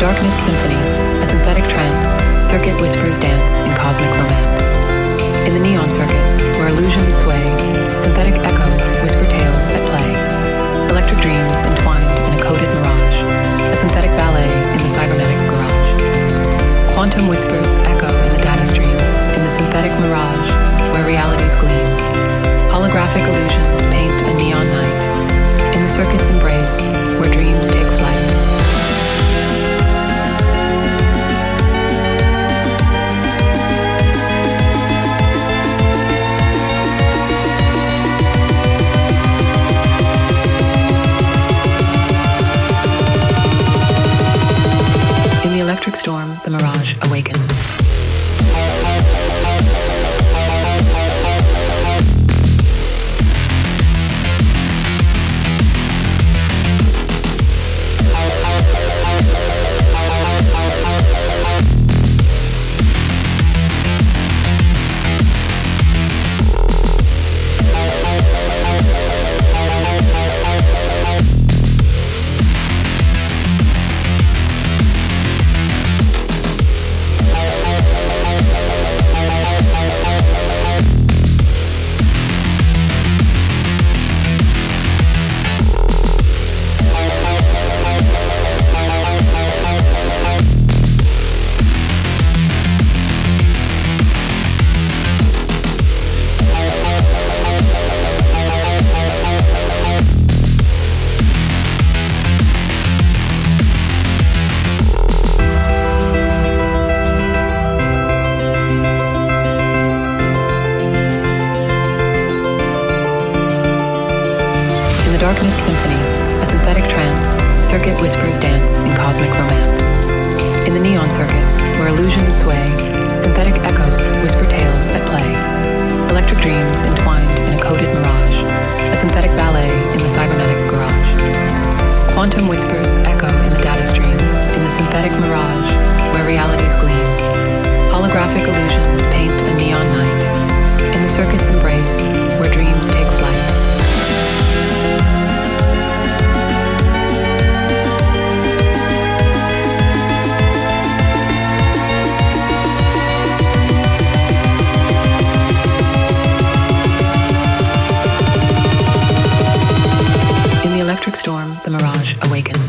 Darkness Symphony, a synthetic trance, circuit whispers dance in cosmic romance. In the neon circuit, where illusions sway, synthetic echoes the mirage awakens. Darkness Symphony, a synthetic trance, circuit whispers dance in cosmic romance. In the neon circuit, where illusions sway, synthetic echoes whisper tales at play. Electric dreams entwined in a coded mirage, a synthetic ballet in the cybernetic garage. Quantum whispers echo in the data stream, in the synthetic mirage, where realities gleam. Holographic illusions paint a neon night. In the circuit's embrace, Awaken.